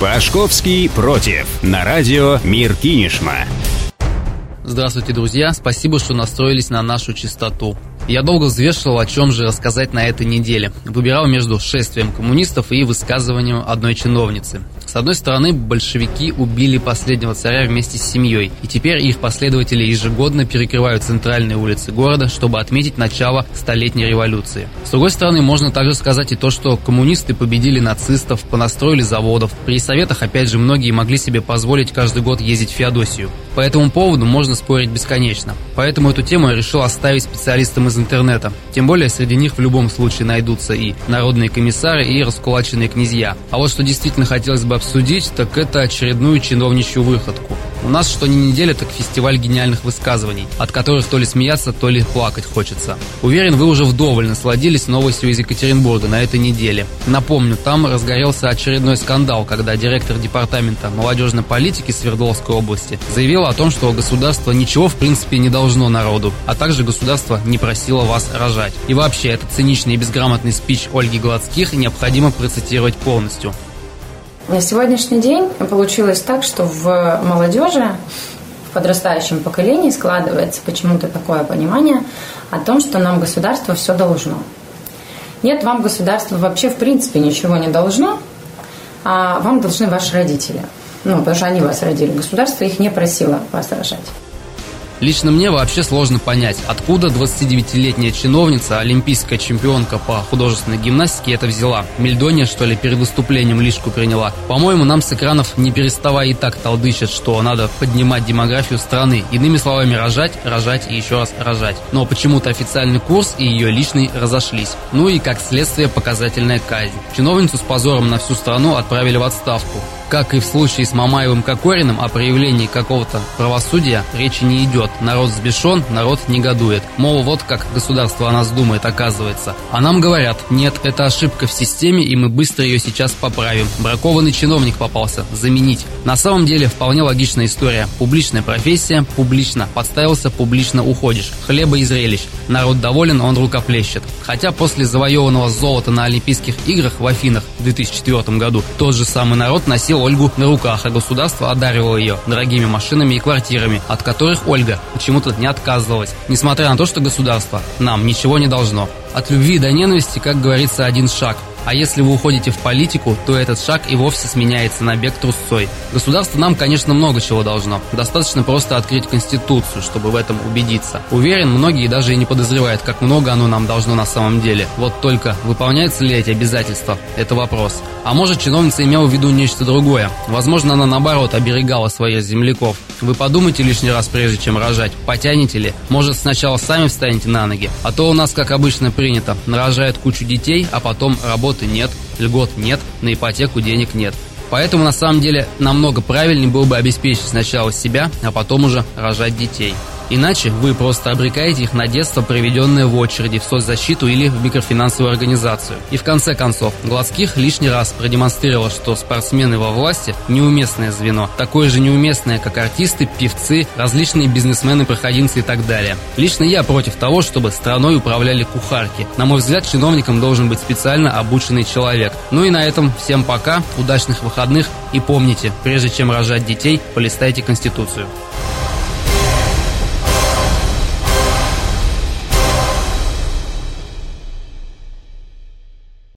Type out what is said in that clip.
Пашковский против. На радио Мир Кинешма. Здравствуйте, друзья. Спасибо, что настроились на нашу частоту. Я долго взвешивал, о чем же рассказать на этой неделе. Выбирал между шествием коммунистов и высказыванием одной чиновницы. С одной стороны, большевики убили последнего царя вместе с семьей, и теперь их последователи ежегодно перекрывают центральные улицы города, чтобы отметить начало столетней революции. С другой стороны, можно также сказать и то, что коммунисты победили нацистов, понастроили заводов. При советах, опять же, многие могли себе позволить каждый год ездить в Феодосию. По этому поводу можно спорить бесконечно. Поэтому эту тему я решил оставить специалистам из интернета. Тем более среди них в любом случае найдутся и народные комиссары, и раскулаченные князья. А вот что действительно хотелось бы обсудить, так это очередную чиновничью выходку. У нас что ни неделя, так фестиваль гениальных высказываний, от которых то ли смеяться, то ли плакать хочется. Уверен, вы уже вдоволь насладились новостью из Екатеринбурга на этой неделе. Напомню, там разгорелся очередной скандал, когда директор департамента молодежной политики Свердловской области заявила о том, что государство ничего в принципе не должно народу, а также государство не просило вас рожать. И вообще, этот циничный и безграмотный спич Ольги Гладских необходимо процитировать полностью. На сегодняшний день получилось так, что в молодежи, в подрастающем поколении складывается почему-то такое понимание о том, что нам государство все должно. Нет, вам государство вообще в принципе ничего не должно, а вам должны ваши родители. Ну, потому что они вас родили. Государство их не просило вас рожать. Лично мне вообще сложно понять, откуда 29-летняя чиновница, олимпийская чемпионка по художественной гимнастике это взяла. Мельдония, что ли, перед выступлением лишку приняла. По-моему, нам с экранов не переставая и так толдычат, что надо поднимать демографию страны. Иными словами, рожать, рожать и еще раз рожать. Но почему-то официальный курс и ее личный разошлись. Ну и, как следствие, показательная казнь. Чиновницу с позором на всю страну отправили в отставку. Как и в случае с Мамаевым Кокориным, о проявлении какого-то правосудия речи не идет. Народ сбешен, народ негодует. Мол, вот как государство о нас думает, оказывается. А нам говорят, нет, это ошибка в системе, и мы быстро ее сейчас поправим. Бракованный чиновник попался, заменить. На самом деле, вполне логичная история. Публичная профессия, публично подставился, публично уходишь. Хлеба и зрелищ. Народ доволен, он рукоплещет. Хотя после завоеванного золота на Олимпийских играх в Афинах в 2004 году тот же самый народ носил Ольгу на руках, а государство одаривало ее дорогими машинами и квартирами, от которых Ольга почему-то не отказывалась, несмотря на то, что государство нам ничего не должно. От любви до ненависти, как говорится, один шаг. А если вы уходите в политику, то этот шаг и вовсе сменяется на бег трусцой. Государство нам, конечно, много чего должно. Достаточно просто открыть Конституцию, чтобы в этом убедиться. Уверен, многие даже и не подозревают, как много оно нам должно на самом деле. Вот только, выполняются ли эти обязательства? Это вопрос. А может, чиновница имела в виду нечто другое. Возможно, она наоборот оберегала своих земляков. Вы подумайте лишний раз, прежде чем рожать, потянете ли? Может, сначала сами встанете на ноги? А то у нас, как обычно принято, нарожает кучу детей, а потом работы нет, льгот нет, на ипотеку денег нет. Поэтому на самом деле намного правильнее было бы обеспечить сначала себя, а потом уже рожать детей. Иначе вы просто обрекаете их на детство, проведенное в очереди в соцзащиту или в микрофинансовую организацию. И в конце концов, Гладских лишний раз продемонстрировал, что спортсмены во власти – неуместное звено, такое же неуместное, как артисты, певцы, различные бизнесмены, проходимцы и так далее. Лично я против того, чтобы страной управляли кухарки. На мой взгляд, чиновником должен быть специально обученный человек. Ну и на этом всем пока, удачных выходных и помните, прежде чем рожать детей, полистайте Конституцию.